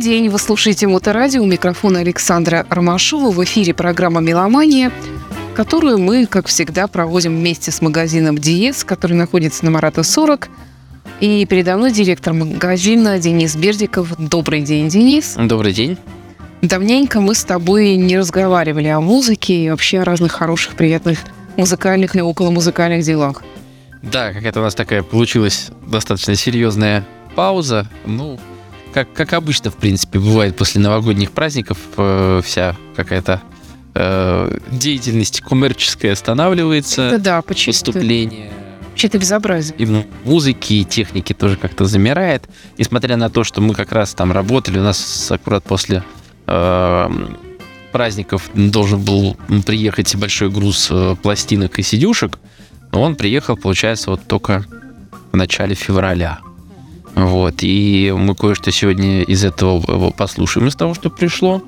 день. Вы слушаете Моторадио. У микрофона Александра Ромашова. В эфире программа «Меломания», которую мы, как всегда, проводим вместе с магазином «Диез», который находится на Марата 40. И передо мной директор магазина Денис Бердиков. Добрый день, Денис. Добрый день. Давненько мы с тобой не разговаривали о музыке и вообще о разных хороших, приятных музыкальных и около музыкальных делах. Да, какая-то у нас такая получилась достаточно серьезная пауза. Ну, как, как обычно, в принципе, бывает после новогодних праздников, э, вся какая-то э, деятельность коммерческая останавливается. Да, да, почему? Поступление. Вообще-то безобразие. И музыки, и техники тоже как-то замирает. Несмотря на то, что мы как раз там работали, у нас аккурат после э, праздников должен был приехать большой груз э, пластинок и сидюшек, но он приехал, получается, вот только в начале февраля. Вот, и мы кое-что сегодня из этого послушаем, из того, что пришло.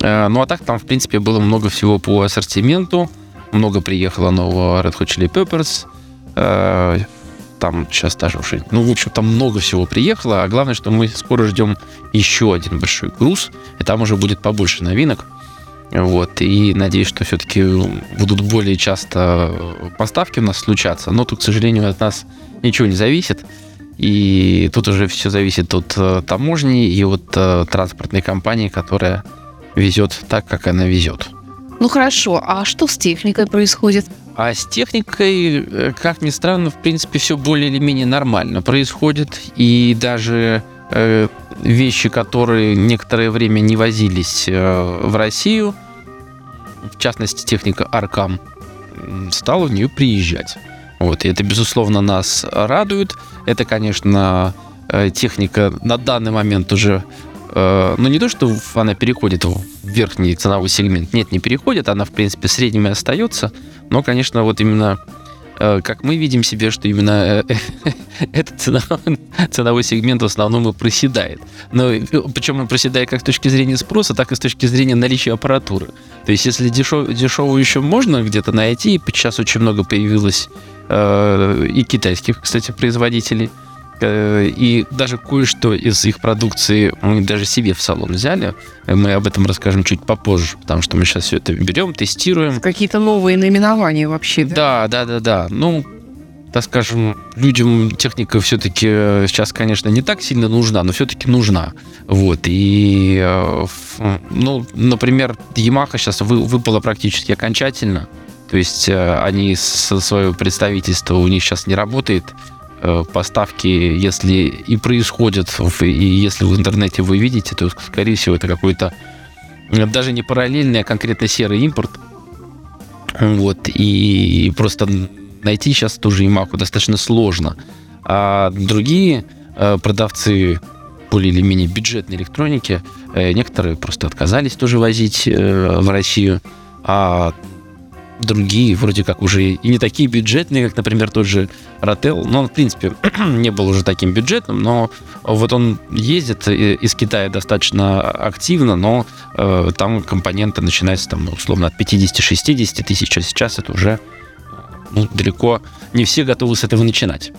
Э, ну, а так там, в принципе, было много всего по ассортименту. Много приехало нового Red Hot Chili Peppers. Э, там сейчас даже уже... Ну, в общем, там много всего приехало. А главное, что мы скоро ждем еще один большой груз. И там уже будет побольше новинок. Вот, и надеюсь, что все-таки будут более часто поставки у нас случаться. Но тут, к сожалению, от нас ничего не зависит. И тут уже все зависит от э, таможни и от э, транспортной компании, которая везет так, как она везет. Ну хорошо, а что с техникой происходит? А с техникой, э, как ни странно, в принципе, все более или менее нормально происходит. И даже э, вещи, которые некоторое время не возились э, в Россию, в частности, техника Аркам, стала в нее приезжать. Вот, и это, безусловно, нас радует. Это, конечно, э, техника на данный момент уже э, ну, не то, что она переходит в верхний ценовой сегмент. Нет, не переходит. Она, в принципе, средними остается. Но, конечно, вот именно как мы видим себе, что именно этот ценовой, ценовой сегмент в основном и проседает. Но причем он проседает как с точки зрения спроса, так и с точки зрения наличия аппаратуры. То есть, если дешев, дешевую еще можно где-то найти, сейчас очень много появилось Э, и китайских, кстати, производителей. Э, и даже кое-что из их продукции мы даже себе в салон взяли. Мы об этом расскажем чуть попозже, потому что мы сейчас все это берем, тестируем. Какие-то новые наименования вообще, да? Да, да, да, да. Ну, так скажем, людям техника все-таки э, сейчас, конечно, не так сильно нужна, но все-таки нужна. Вот. И, ну, например, Yamaha сейчас вы, выпала практически окончательно. То есть э, они со своего представительства у них сейчас не работает. Э, поставки, если и происходят, и если в интернете вы видите, то, скорее всего, это какой-то э, даже не параллельный, а конкретно серый импорт. Вот, и просто найти сейчас тоже Ямаху достаточно сложно. А другие продавцы более или менее бюджетной электроники, некоторые просто отказались тоже возить в Россию, а другие, вроде как уже и не такие бюджетные, как, например, тот же Ротел. Но он, в принципе, не был уже таким бюджетным, но вот он ездит из Китая достаточно активно, но э, там компоненты начинаются, там, ну, условно, от 50-60 тысяч, а сейчас это уже ну, далеко не все готовы с этого начинать.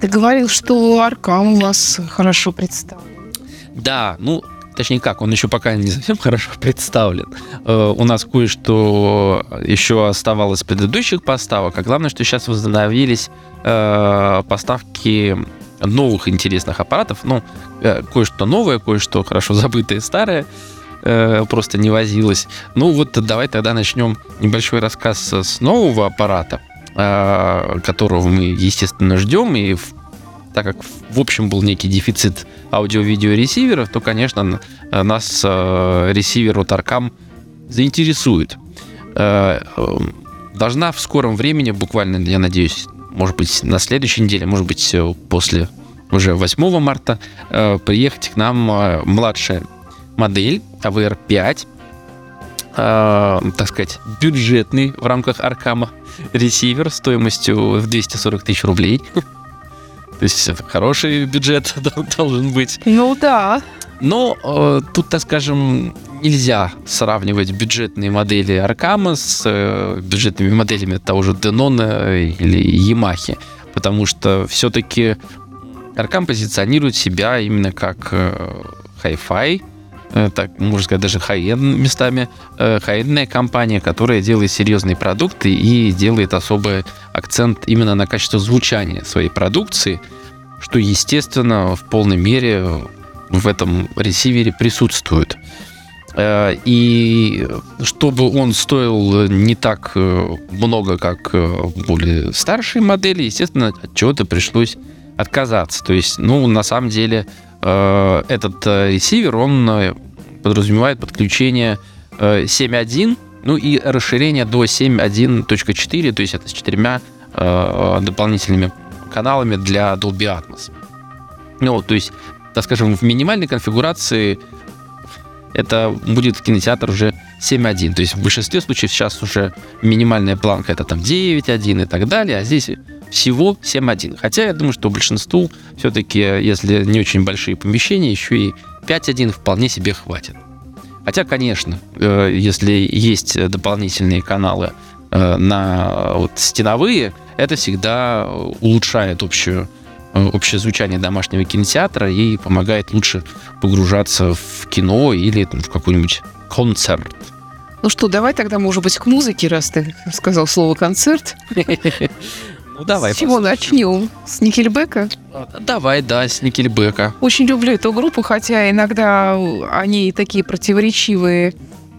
Ты говорил, что Аркам у вас хорошо представлен. Да, ну, точнее как, он еще пока не совсем хорошо представлен. Э, у нас кое-что еще оставалось предыдущих поставок, а главное, что сейчас возобновились э, поставки новых интересных аппаратов. Ну, э, кое-что новое, кое-что хорошо забытое старое просто не возилось. Ну вот давай тогда начнем небольшой рассказ с нового аппарата, которого мы, естественно, ждем, и в так как в общем был некий дефицит аудио-видео ресиверов, то, конечно, нас э, ресивер от Arcam заинтересует. Э, должна в скором времени, буквально, я надеюсь, может быть, на следующей неделе, может быть, после уже 8 марта, э, приехать к нам младшая модель AVR 5, так сказать, бюджетный в рамках Аркама ресивер стоимостью в 240 тысяч рублей. То есть это хороший бюджет должен быть. Ну да. Но э, тут, так скажем, нельзя сравнивать бюджетные модели Аркама с э, бюджетными моделями того же Денона или Ямахи, потому что все-таки Аркам позиционирует себя именно как э, э, так, можно сказать, даже high-end местами, э, high компания, которая делает серьезные продукты и делает особый акцент именно на качество звучания своей продукции, что, естественно, в полной мере в этом ресивере присутствует. Э, и чтобы он стоил не так э, много, как э, более старшие модели, естественно, от чего-то пришлось отказаться. То есть, ну, на самом деле, этот ресивер, он подразумевает подключение 7.1, ну и расширение до 7.1.4, то есть это с четырьмя дополнительными каналами для Dolby Atmos. Ну, то есть, так скажем, в минимальной конфигурации это будет кинотеатр уже 7.1. То есть в большинстве случаев сейчас уже минимальная планка это там 9.1 и так далее, а здесь всего 7.1. Хотя я думаю, что большинству все-таки, если не очень большие помещения, еще и 5.1 вполне себе хватит. Хотя, конечно, э, если есть дополнительные каналы э, на вот, стеновые, это всегда улучшает общую Э, общее звучание домашнего кинотеатра и помогает лучше погружаться в кино или в какой-нибудь концерт. Ну что, давай тогда, может быть, к музыке, раз ты сказал слово концерт. Ну давай. С чего начнем? С Никельбека? Давай, да, с Никельбека. Очень люблю эту группу, хотя иногда они такие противоречивые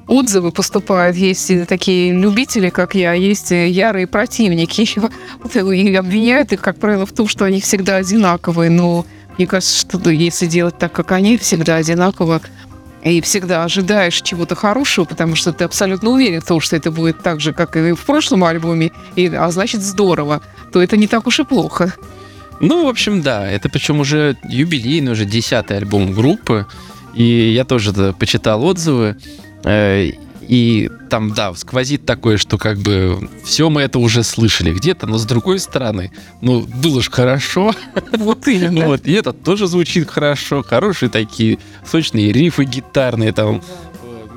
отзывы поступают. Есть такие любители, как я, есть ярые противники. И обвиняют их, как правило, в том, что они всегда одинаковые. Но мне кажется, что если делать так, как они, всегда одинаково, и всегда ожидаешь чего-то хорошего, потому что ты абсолютно уверен в том, что это будет так же, как и в прошлом альбоме, и, а значит здорово, то это не так уж и плохо. Ну, в общем, да, это причем уже юбилейный, уже десятый альбом группы, и я тоже почитал отзывы, Э, и там, да, сквозит такое, что как бы все мы это уже слышали где-то, но с другой стороны, ну, было же хорошо. Вот именно. Вот, и это тоже звучит хорошо. Хорошие такие сочные рифы гитарные там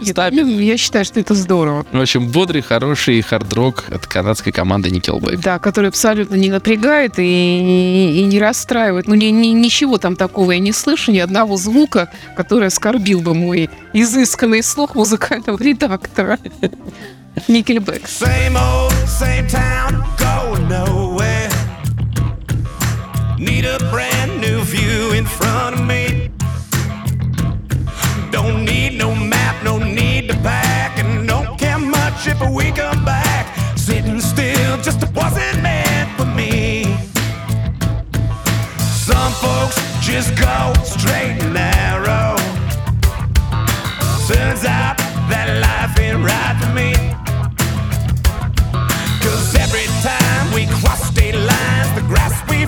местами. Я считаю, что это здорово. В общем, бодрый, хороший хард-рок от канадской команды Nickelback. Да, который абсолютно не напрягает и, и, и не расстраивает. Ну, ни, ни, ничего там такого я не слышу, ни одного звука, который оскорбил бы мой изысканный слух музыкального редактора. Nickelback. Same old, same town, going nowhere. Need a brand new view in front we come back. Sitting still just wasn't meant for me. Some folks just go straight and narrow. Turns out that life ain't right for me. Cause every time we cross state lines, the grass we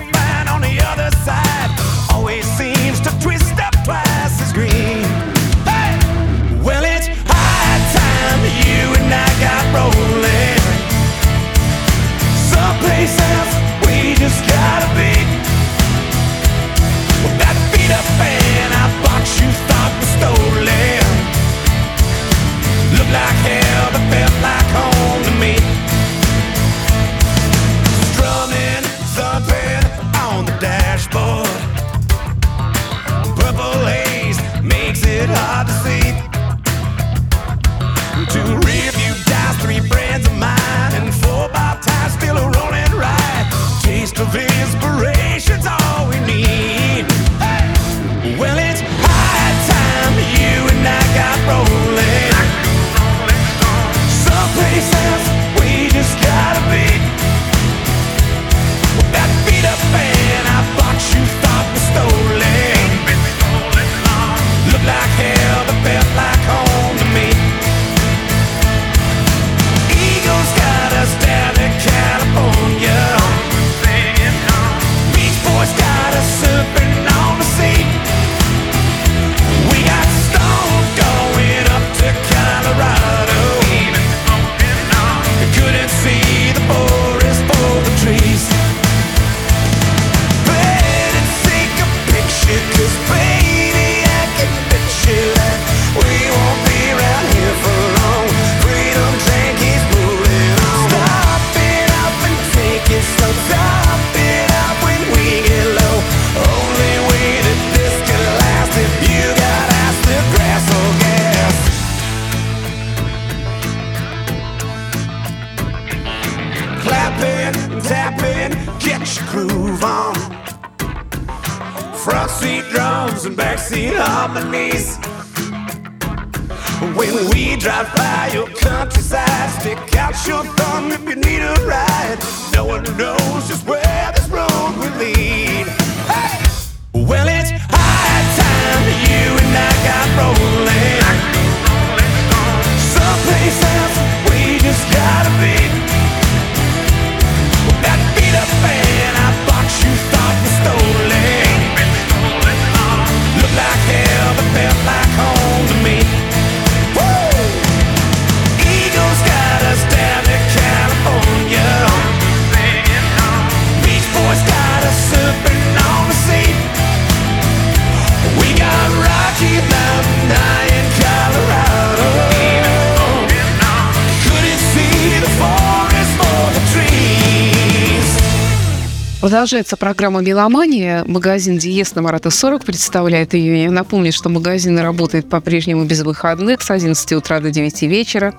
Продолжается программа «Меломания». Магазин «Диез» на Марата 40 представляет ее. Я напомню, что магазин работает по-прежнему без выходных с 11 утра до 9 вечера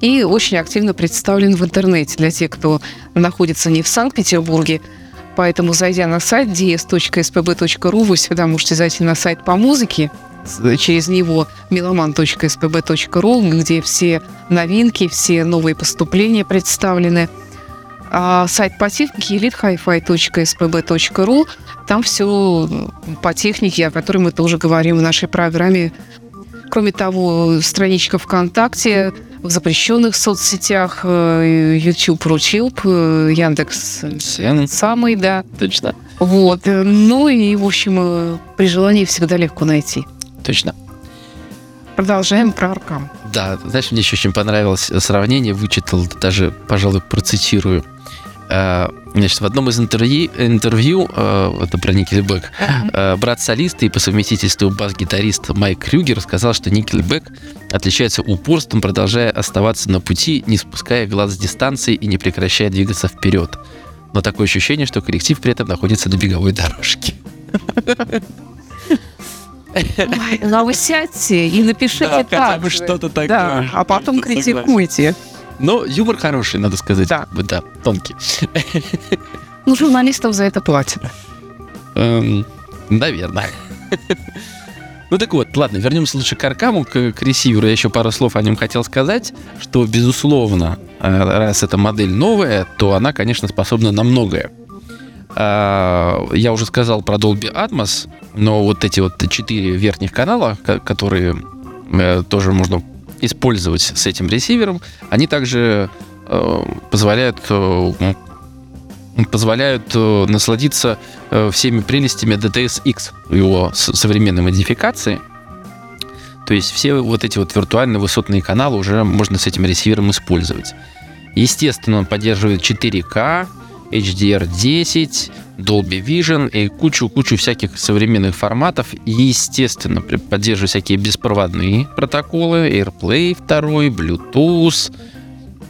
и очень активно представлен в интернете для тех, кто находится не в Санкт-Петербурге. Поэтому, зайдя на сайт ds.spb.ru, вы всегда можете зайти на сайт по музыке, через него meloman.spb.ru, где все новинки, все новые поступления представлены. А сайт по технике elitehifi.spb.ru. Там все по технике, о которой мы тоже говорим в нашей программе. Кроме того, страничка ВКонтакте, в запрещенных соцсетях, э, YouTube, Рутюб, э, Яндекс Всем самый, да. Точно. Вот. Ну и, в общем, э, при желании всегда легко найти. Точно. Продолжаем про Аркам. Да, знаешь, мне еще очень понравилось сравнение, вычитал, даже, пожалуй, процитирую. Э, Значит, в одном из интервью, интервью э, это про Никельбэк, э, брат солиста и по совместительству бас-гитарист Майк Крюгер сказал, что Никельбэк отличается упорством, продолжая оставаться на пути, не спуская глаз с дистанции и не прекращая двигаться вперед. Но такое ощущение, что коллектив при этом находится на беговой дорожке. Ой, Ну, а вы сядьте и напишите Да, хотя так бы же. что-то такое. Да, а потом Согласен. Но юмор хороший, надо сказать. Да. Да, тонкий. Ну, журналистов за это платят. Эм, наверное. Ну так вот, ладно, вернемся лучше к Аркаму, к, к ресиверу. Я еще пару слов о нем хотел сказать, что, безусловно, э, раз эта модель новая, то она, конечно, способна на многое. А, Я уже сказал про Dolby Atmos, но вот эти вот четыре верхних канала, ко- которые э, тоже можно использовать с этим ресивером, они также э, позволяют э, позволяют э, насладиться э, всеми прелестями DTS-X его современной модификации. То есть все вот эти вот виртуальные высотные каналы уже можно с этим ресивером использовать. Естественно, он поддерживает 4К, HDR10, Dolby Vision и кучу-кучу всяких современных форматов. Естественно, поддерживает всякие беспроводные протоколы, AirPlay 2, Bluetooth,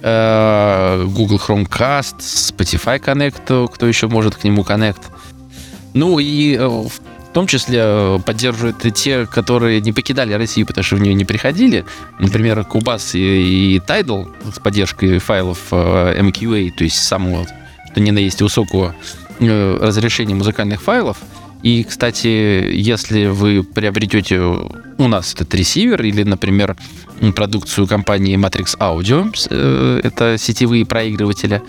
э, Google Chromecast, Spotify Connect, кто еще может к нему Connect. Ну и э, в том числе э, поддерживают и те, которые не покидали Россию, потому что в нее не приходили. Например, Cubase и, и Tidal с поддержкой файлов MQA, то есть самого, что ни на есть высокого э, разрешения музыкальных файлов. И, кстати, если вы приобретете у нас этот ресивер или, например, продукцию компании Matrix Audio, э, это сетевые проигрыватели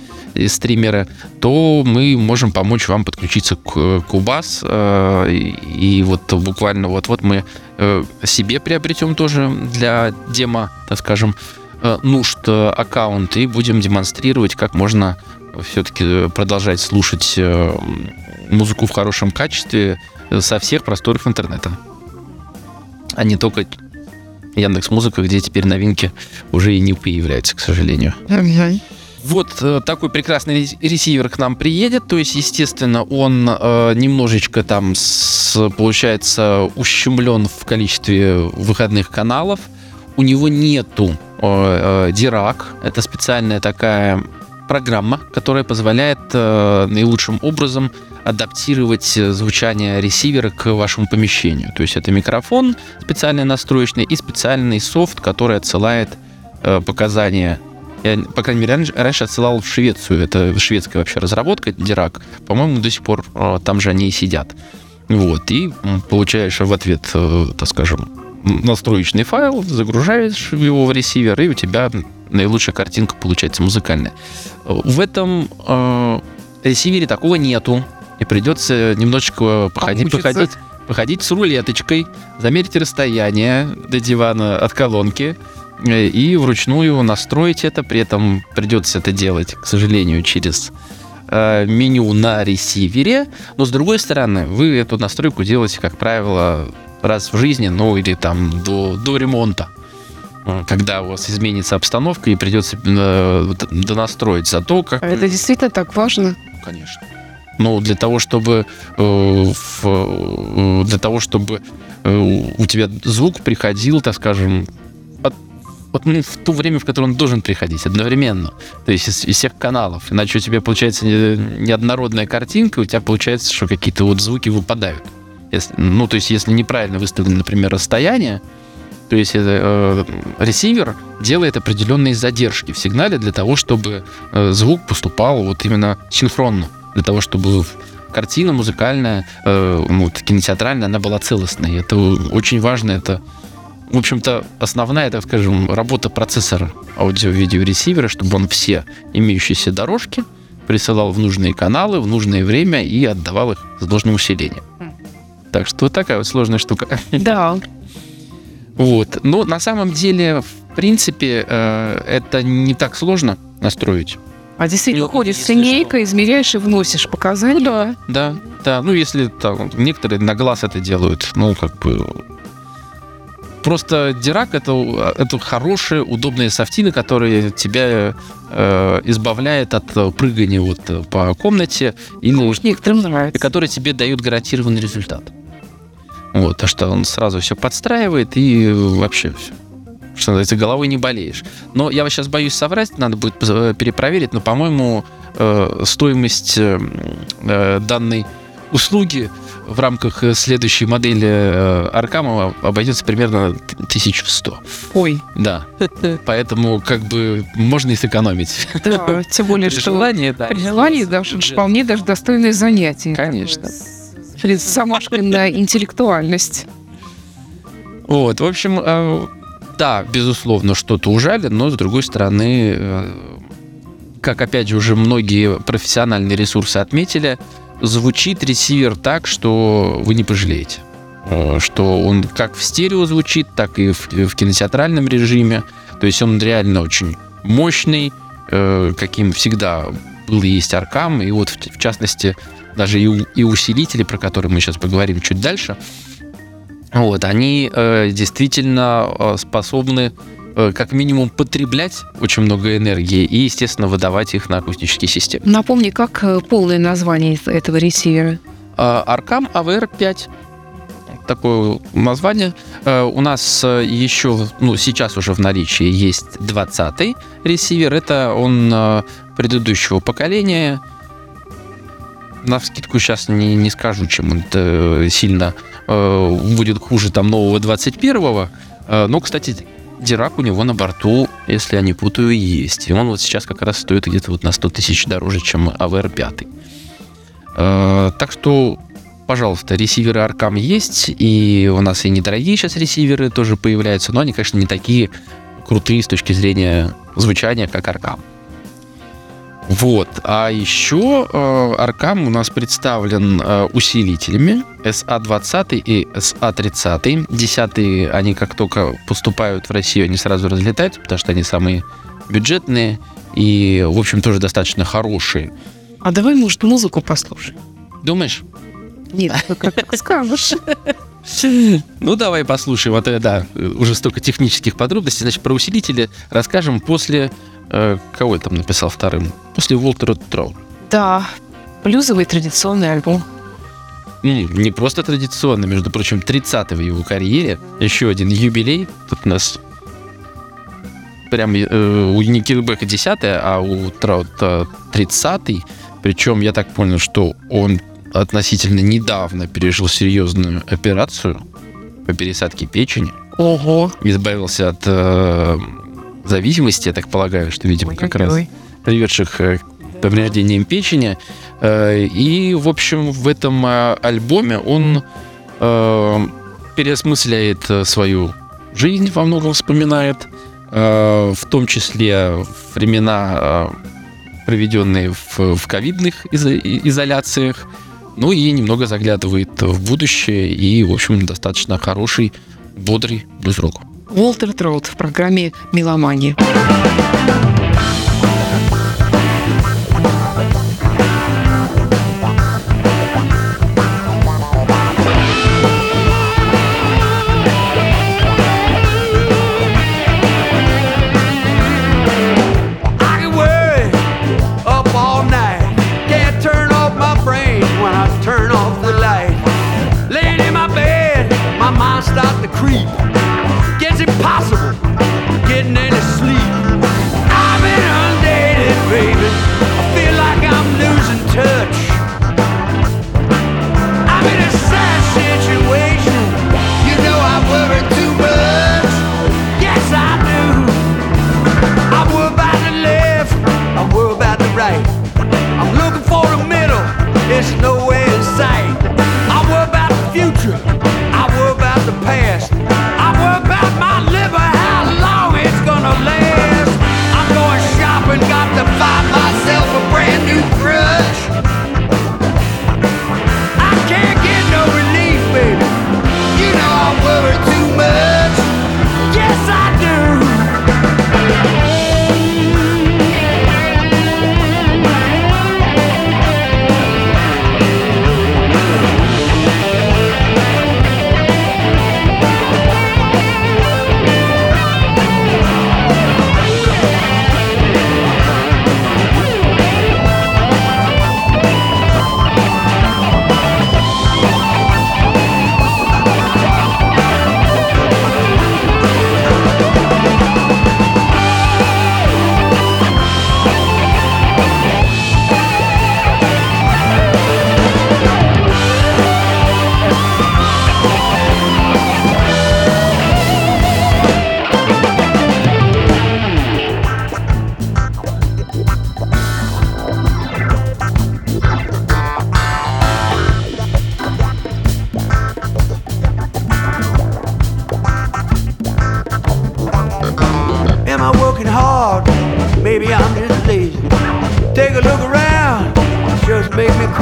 стримеры, то мы можем помочь вам подключиться к Cubase. э, И, вот буквально вот-вот мы себе приобретем тоже для демо, так скажем, нужд аккаунт и будем демонстрировать, как можно все-таки продолжать слушать э, музыку в хорошем качестве э, со всех просторов интернета. А не только Яндекс Музыка, где теперь новинки уже и не появляются, к сожалению. Вот э, такой прекрасный рес- ресивер к нам приедет. То есть, естественно, он э, немножечко там, с- получается, ущемлен в количестве выходных каналов. У него нету э, э, Dirac. Это специальная такая программа, которая позволяет э, наилучшим образом адаптировать э, звучание ресивера к вашему помещению. То есть это микрофон специально настроечный и специальный софт, который отсылает э, показания я, по крайней мере, раньше, раньше отсылал в Швецию. Это шведская вообще разработка, Дирак. По-моему, до сих пор там же они и сидят. Вот, и получаешь в ответ, так скажем, настроечный файл, загружаешь его в ресивер, и у тебя наилучшая картинка получается музыкальная. В этом э, ресивере такого нету. И придется немножечко походить, походить, походить с рулеточкой, замерить расстояние до дивана от колонки э, и вручную настроить это. При этом придется это делать, к сожалению, через э, меню на ресивере. Но с другой стороны, вы эту настройку делаете, как правило, раз в жизни, ну или там до, до ремонта. Э, Когда у вас изменится обстановка и придется э, донастроить. Зато как... А это действительно так важно. Конечно. Ну, для того, чтобы э, в- э, для того, чтобы э, у тебя звук приходил, так скажем, от- ну, в то время, в которое он должен приходить, одновременно. То есть из, из всех каналов. Иначе у тебя получается не- неоднородная картинка, у тебя получается, что какие-то вот звуки выпадают. Если- ну, то есть, если неправильно выставлено, например, расстояние, то есть э, ресивер делает определенные задержки в сигнале для того, чтобы э, звук поступал вот именно синхронно, для того, чтобы картина музыкальная, э, ну, кинотеатральная, она была целостной. Это очень важно, это, в общем-то, основная, так скажем, работа процессора аудио-видеоресивера, чтобы он все имеющиеся дорожки присылал в нужные каналы, в нужное время и отдавал их с должным усилением. Так что вот такая вот сложная штука. Да. Вот. Но на самом деле, в принципе, э, это не так сложно настроить. А действительно, Ну, ходишь с линейкой, измеряешь и вносишь показания. Да. Да, да. Ну, если там, некоторые на глаз это делают, ну, как бы... Просто Dirac это, это хорошие, удобные софтины, которые тебя э, избавляет от прыгания вот по комнате или Уж некоторым нравится. которые тебе дают гарантированный результат. Вот, а что он сразу все подстраивает и вообще все. Что называется, головой не болеешь. Но я сейчас боюсь соврать, надо будет поз- перепроверить, но, по-моему, э, стоимость э, э, данной услуги в рамках э, следующей модели э, Аркамова обойдется примерно 1100. Ой, Да. Поэтому как бы можно и сэкономить. да, тем более, При что желании, да. при желании Бюджет. вполне даже достойное занятие. Конечно. С замашкой на интеллектуальность. Вот, в общем, э, да, безусловно, что-то ужали, но с другой стороны, э, как опять же уже многие профессиональные ресурсы отметили, звучит ресивер так, что вы не пожалеете. Э, Что он как в стерео звучит, так и в, в кинотеатральном режиме. То есть он реально очень мощный, каким всегда был и есть Аркам. И вот в, в частности, даже и, и усилители, про которые мы сейчас поговорим чуть дальше, вот, они э, действительно э, способны э, как минимум потреблять очень много энергии и, естественно, выдавать их на акустические системы. Напомни, как э, полное название этого ресивера? А, Arcam AVR5. Такое название. Э, У нас э, еще, ну, сейчас уже в наличии есть 20-й ресивер. Это он э, предыдущего поколения. На скидку сейчас не, не скажу, чем он э, сильно э, будет хуже там нового 21-го. Э, Но, кстати, Дирак у него на борту, если я не путаю, есть. И он вот сейчас как раз стоит где-то вот на 100 тысяч дороже, чем AVR 5. Э, Так что, пожалуйста, ресиверы Arcam есть, и у нас и недорогие сейчас ресиверы тоже появляются, но они, конечно, не такие крутые с точки зрения звучания, как Arcam. Вот. А еще э, Arcam у нас представлен э, усилителями SA20 и SA30. Десятые, они как только поступают в Россию, они сразу разлетаются, потому что они самые бюджетные и, в общем, тоже достаточно хорошие. А давай, может, музыку послушаем? Думаешь? Нет, ну, как, скажешь. Ну, давай послушаем. Вот, э, да, уже столько технических подробностей. Значит, про усилители расскажем после... э, кого я там написал вторым? После Уолтера Троу. Да, блюзовый традиционный альбом. Ну, не просто традиционно, между прочим, 30-й в его карьере. Еще один юбилей. Тут у нас прям э, у Никельбека 10 а у Траута 30 Причем я так понял, что он относительно недавно пережил серьезную операцию по пересадке печени. Ого. Избавился от э, зависимости, я так полагаю, что, видимо, как раз приведших э, к повреждениям печени. Э, И, в общем, в этом э, альбоме он переосмысляет свою жизнь, во многом вспоминает, в том числе времена, проведенные в, ковидных изоляциях, ну и немного заглядывает в будущее и, в общем, достаточно хороший, бодрый блюз-рок. Уолтер Троуд в программе «Меломания».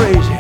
Crazy.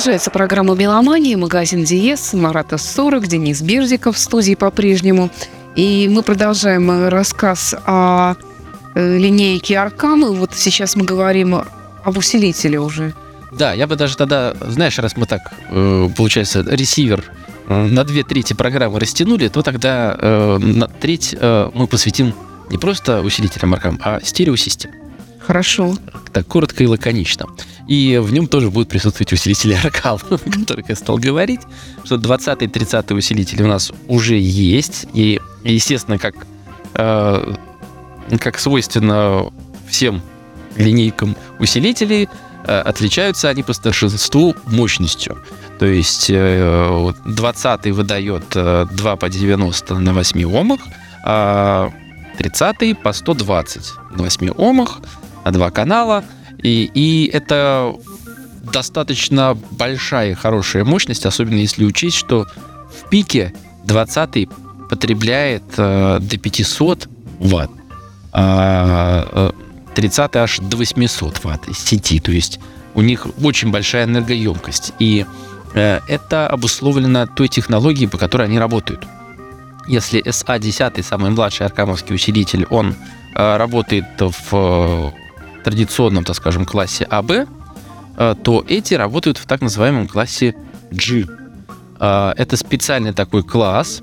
Продолжается программа «Меломания», магазин «Диез», Марата 40, Денис Бердиков в студии по-прежнему. И мы продолжаем э, рассказ о э, линейке Аркам. И вот сейчас мы говорим об усилителе уже. Да, я бы даже тогда, знаешь, раз мы так, э, получается, ресивер на две трети программы растянули, то тогда э, на треть э, мы посвятим не просто усилителям Аркам, а стереосистеме. Хорошо. Так, коротко и лаконично. И в нем тоже будут присутствовать усилители Аркал, о которых я стал говорить, что 20-30 усилители у нас уже есть. И, естественно, как, э, как свойственно всем линейкам усилителей, э, отличаются они по старшинству мощностью. То есть э, вот 20 выдает э, 2 по 90 на 8 омах, а 30 по 120 на 8 омах, на два канала. И, и это достаточно большая и хорошая мощность, особенно если учесть, что в пике 20 потребляет э, до 500 ватт, а 30 аж до 800 ватт из сети. То есть у них очень большая энергоемкость. И это обусловлено той технологией, по которой они работают. Если SA10, самый младший аркамовский усилитель, он работает в традиционном, так скажем, классе АБ, то эти работают в так называемом классе G. Это специальный такой класс,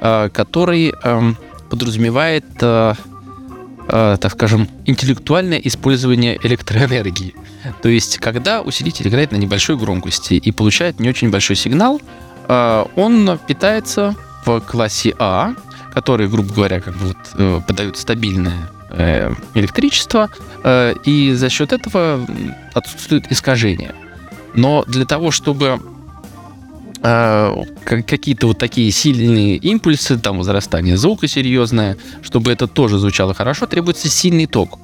который эм, подразумевает, так скажем, интеллектуальное использование электроэнергии. То есть, когда усилитель играет на небольшой громкости и получает не очень большой сигнал, он питается в классе А, который, грубо говоря, как бы вот, э, подают стабильное э, электричество, э, и за счет этого отсутствует искажение. Но для того, чтобы какие-то вот такие сильные импульсы, там возрастание звука серьезное, чтобы это тоже звучало хорошо, требуется сильный ток.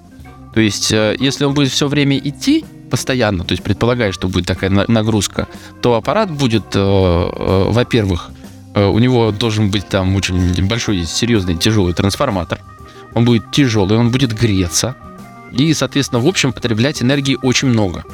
То есть, если он будет все время идти постоянно, то есть предполагая, что будет такая нагрузка, то аппарат будет, во-первых, Э, у него должен быть там очень большой, серьезный, тяжелый трансформатор. Он будет тяжелый, он будет греться. И, соответственно, в общем, потреблять энергии очень много.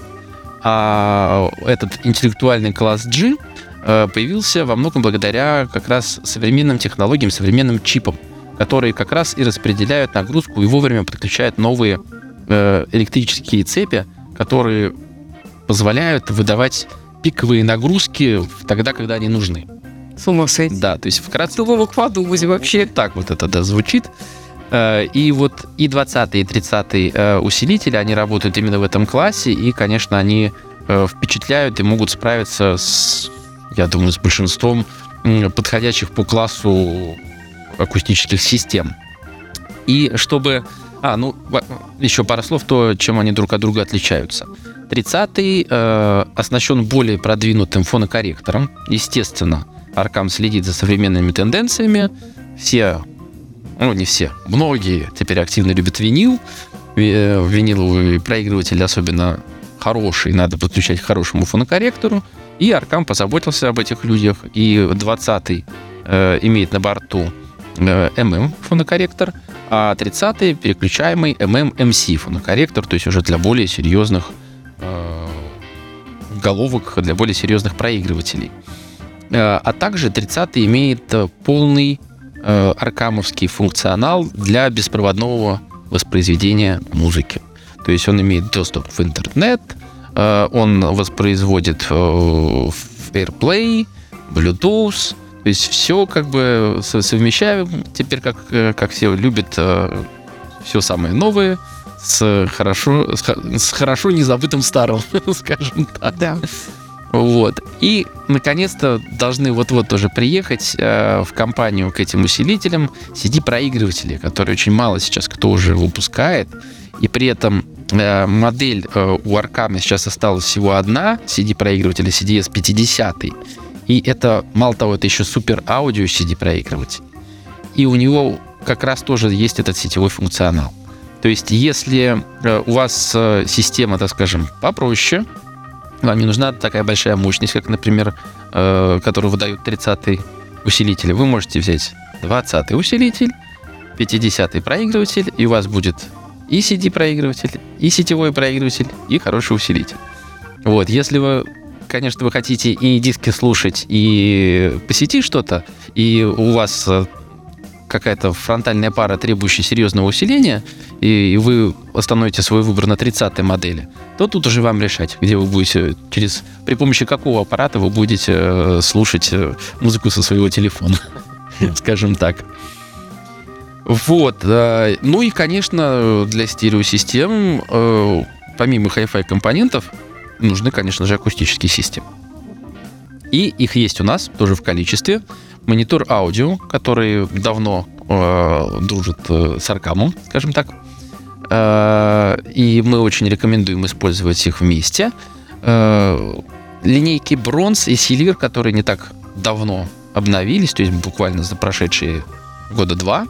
А этот интеллектуальный класс G э, появился во многом благодаря как раз современным технологиям, современным чипам, которые как раз и распределяют нагрузку и вовремя подключают новые э, электрические цепи, которые позволяют выдавать пиковые нагрузки тогда, когда они нужны. С ума сойти. Да, то есть вкратце... Слово подумать вообще. Так вот это, да, звучит. Э, и вот и 20 и 30 э, усилители, они работают именно в этом классе, и, конечно, они э, впечатляют и могут справиться с, я думаю, с большинством подходящих по классу акустических систем. И чтобы... А, ну, еще пара слов, то, чем они друг от друга отличаются. 30-й э, оснащен более продвинутым фонокорректором, естественно, Аркам следит за современными тенденциями. Все, ну не все, многие теперь активно любят винил. Э, виниловые проигрыватели особенно хорошие, надо подключать к хорошему фонокорректору. И Аркам позаботился об этих людях. И 20-й э, имеет на борту э, MM фонокорректор, а 30-й переключаемый MM-MC фонокорректор, то есть уже для более серьезных э, головок, для более серьезных проигрывателей. Э, а также 30 имеет э, полный э, аркамовский функционал для беспроводного воспроизведения музыки. То есть он имеет доступ в интернет, он воспроизводит в AirPlay, Bluetooth, то есть все как бы совмещаем теперь, как, как все любят все самое новое с хорошо, с хорошо незабытым старым, скажем так. Да. Вот. И, наконец-то, должны вот-вот тоже приехать э, в компанию к этим усилителям CD-проигрыватели, которые очень мало сейчас кто уже выпускает. И при этом э, модель э, у Аркама сейчас осталась всего одна, CD-проигрывателя CDS 50. И это, мало того, это еще супер аудио CD-проигрыватель. И у него как раз тоже есть этот сетевой функционал. То есть, если э, у вас э, система, так скажем, попроще, вам не нужна такая большая мощность, как, например, э, которую выдают 30-й усилители. Вы можете взять 20-й усилитель, 50-й проигрыватель, и у вас будет и CD-проигрыватель, и сетевой проигрыватель, и хороший усилитель. Вот, если вы, конечно, вы хотите и диски слушать, и по сети что-то, и у вас э, какая-то фронтальная пара, требующая серьезного усиления, и, вы остановите свой выбор на 30-й модели, то тут уже вам решать, где вы будете, через, при помощи какого аппарата вы будете э, слушать э, музыку со своего телефона, скажем так. Вот. Э, ну и, конечно, для стереосистем, помимо Hi-Fi компонентов, нужны, конечно же, акустические системы. И их есть у нас тоже в количестве монитор аудио, который давно э, дружит э, с Аркамом, скажем так. Э, и мы очень рекомендуем использовать их вместе. Э, линейки бронз и сильвер, которые не так давно обновились, то есть буквально за прошедшие года два,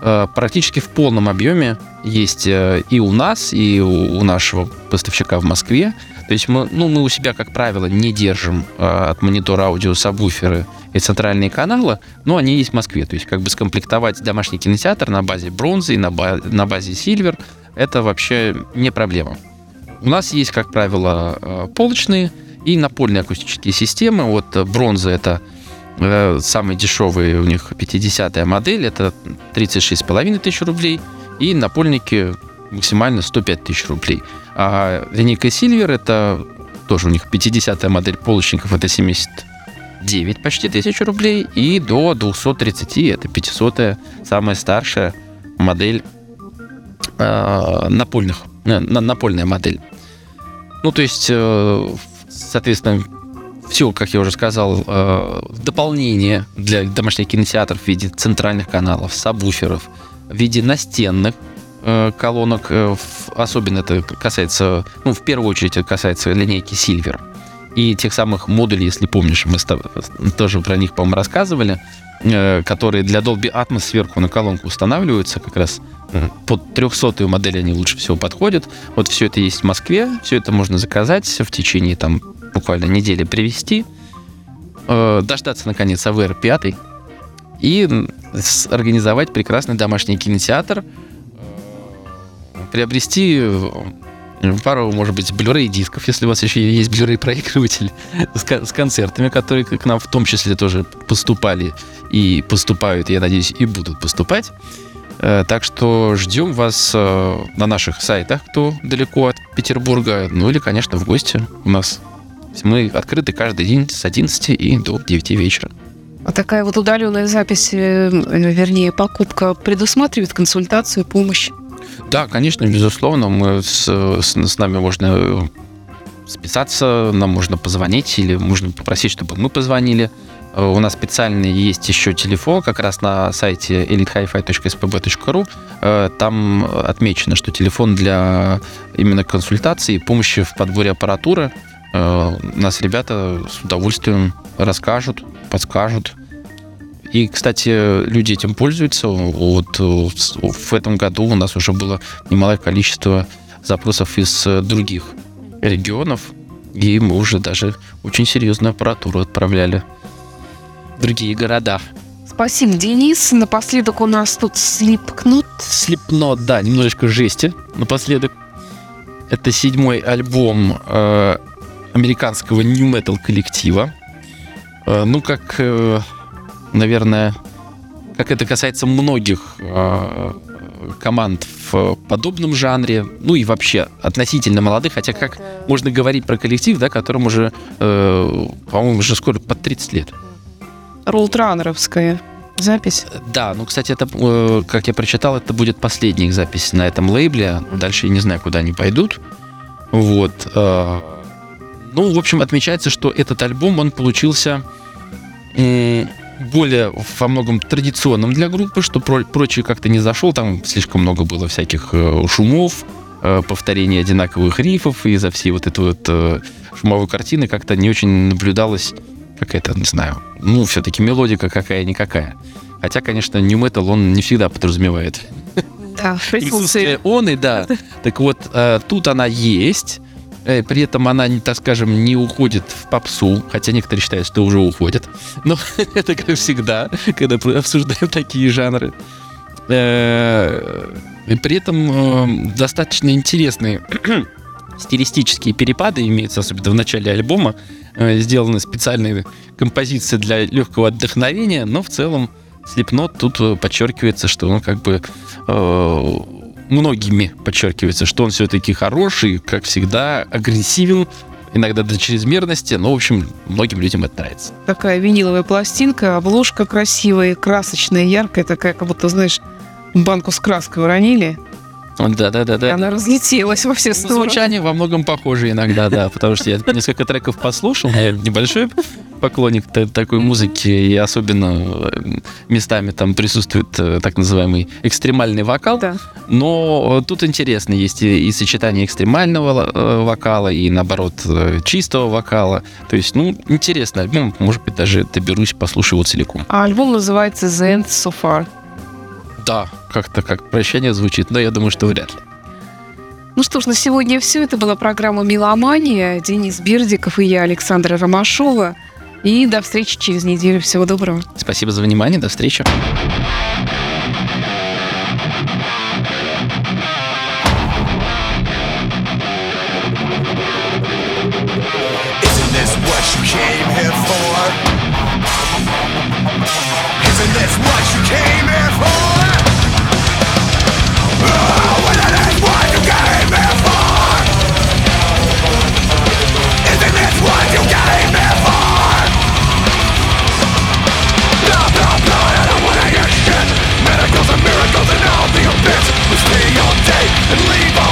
э, практически в полном объеме есть э, и у нас, и у нашего поставщика в Москве. То есть мы, ну, мы у себя, как правило, не держим э, от монитора аудио сабвуферы и центральные каналы, но они есть в Москве. То есть как бы скомплектовать домашний кинотеатр на базе бронзы и на, ба- на базе сильвер – это вообще не проблема. У нас есть, как правило, э, полочные и напольные акустические системы. Вот бронза – это э, самый дешевый у них 50-я модель, это 36,5 тысяч рублей, и напольники максимально 105 тысяч рублей. А линейка Silver это тоже у них 50-я модель полочников, это 79 почти тысяч рублей, и до 230, это 500-я, самая старшая модель э, напольных, э, на- напольная модель. Ну, то есть, э, соответственно, все, как я уже сказал, э, дополнение для домашних кинотеатров в виде центральных каналов, сабвуферов, в виде настенных колонок, э, особенно это касается, ну, в первую очередь это касается линейки Silver. И тех самых модулей, если помнишь, мы тобой тоже про них, по-моему, рассказывали, э, которые для Dolby Atmos сверху на колонку устанавливаются, как раз э, под 300 модель они лучше всего подходят. Вот все это есть в Москве, все это можно заказать в течение там буквально недели привезти, э, дождаться наконец АВР 5 и организовать прекрасный домашний кинотеатр, э, приобрести э, пару, может быть, Blu-ray дисков, если у вас еще есть Blu-ray проигрыватель с, ко- с концертами, которые к нам в том числе тоже поступали и поступают, я надеюсь, и будут поступать. Э, Так что ждем вас э, на наших сайтах, кто далеко от Петербурга, ну или, конечно, в гости у нас. Мы открыты каждый день с 11 и до 9 вечера. А такая вот удаленная запись, вернее, покупка предусматривает консультацию, помощь. Да, конечно, безусловно, мы с, с- с нами можно списаться, нам можно позвонить или можно попросить, чтобы мы позвонили. Э, У нас специальный есть еще телефон, как раз на сайте elitehifi.spb.ru. Э, Там отмечено, что телефон для именно консультации и помощи в подборе аппаратуры. Э, Нас ребята с удовольствием расскажут, подскажут. И, кстати, люди этим пользуются. Вот э, в этом году у нас уже было немалое количество запросов из э, других регионов, и мы уже даже очень серьезную аппаратуру отправляли в другие города. Спасибо, Денис. Напоследок у нас тут слипкнут. Slipknot, да, немножечко жести напоследок. Это седьмой альбом э, американского Metal коллектива. Э, ну, как, э, наверное, как это касается многих э, команд в подобном жанре, ну и вообще относительно молодых, хотя как можно говорить про коллектив, да, которому уже, э, по-моему, уже скоро под 30 лет. Роллтранеровская запись. Да, ну, кстати, это, э, как я прочитал, это будет последняя их запись на этом лейбле. Дальше я не знаю, куда они пойдут. Вот. э, Ну, в общем, отмечается, что этот альбом, он получился м, более во многом традиционным для группы, что про- прочий как-то не зашел. Там слишком много было всяких э, шумов, э, повторений одинаковых рифов, и за всей вот этой вот э, шумовой картины как-то не очень наблюдалась какая-то, не знаю, ну, все-таки мелодика какая-никакая. Хотя, конечно, New Metal, он не всегда подразумевает Да, присутствие он и да. Так вот, э, тут она есть, при этом она, так скажем, не уходит в попсу, хотя некоторые считают, что уже уходит. Но это как всегда, когда обсуждаем такие жанры. Э, И при этом э, достаточно интересные стилистические перепады имеются, особенно в начале альбома. Э, Сделаны специальные композиции для легкого отдохновения, но в целом Slipknot тут э, подчеркивается, что он как бы э, многими подчеркивается, что он все-таки хороший, как всегда, агрессивен, иногда до чрезмерности, но, в общем, многим людям это нравится. Такая виниловая пластинка, обложка красивая, красочная, яркая, такая, как будто, знаешь, банку с краской уронили, и Да-да-да-да. она разлетелась во все стороны. Звучание во многом похоже иногда, да, потому что я несколько треков послушал, я небольшой поклонник та- такой музыки, и особенно э, местами там присутствует э, так называемый экстремальный вокал, Да. но э, тут интересно, есть и, и сочетание экстремального вокала, и наоборот чистого вокала, то есть, ну, интересно альбом, может быть, даже доберусь, послушаю его целиком. А альбом называется The End So Far. Да, как-то как прощание звучит, но я думаю, что вряд ли. Ну что ж, на сегодня все. Это была программа «Меломания». Денис Бердиков и я, Александра Ромашова. И до встречи через неделю. Всего доброго. Спасибо за внимание, до встречи. and leave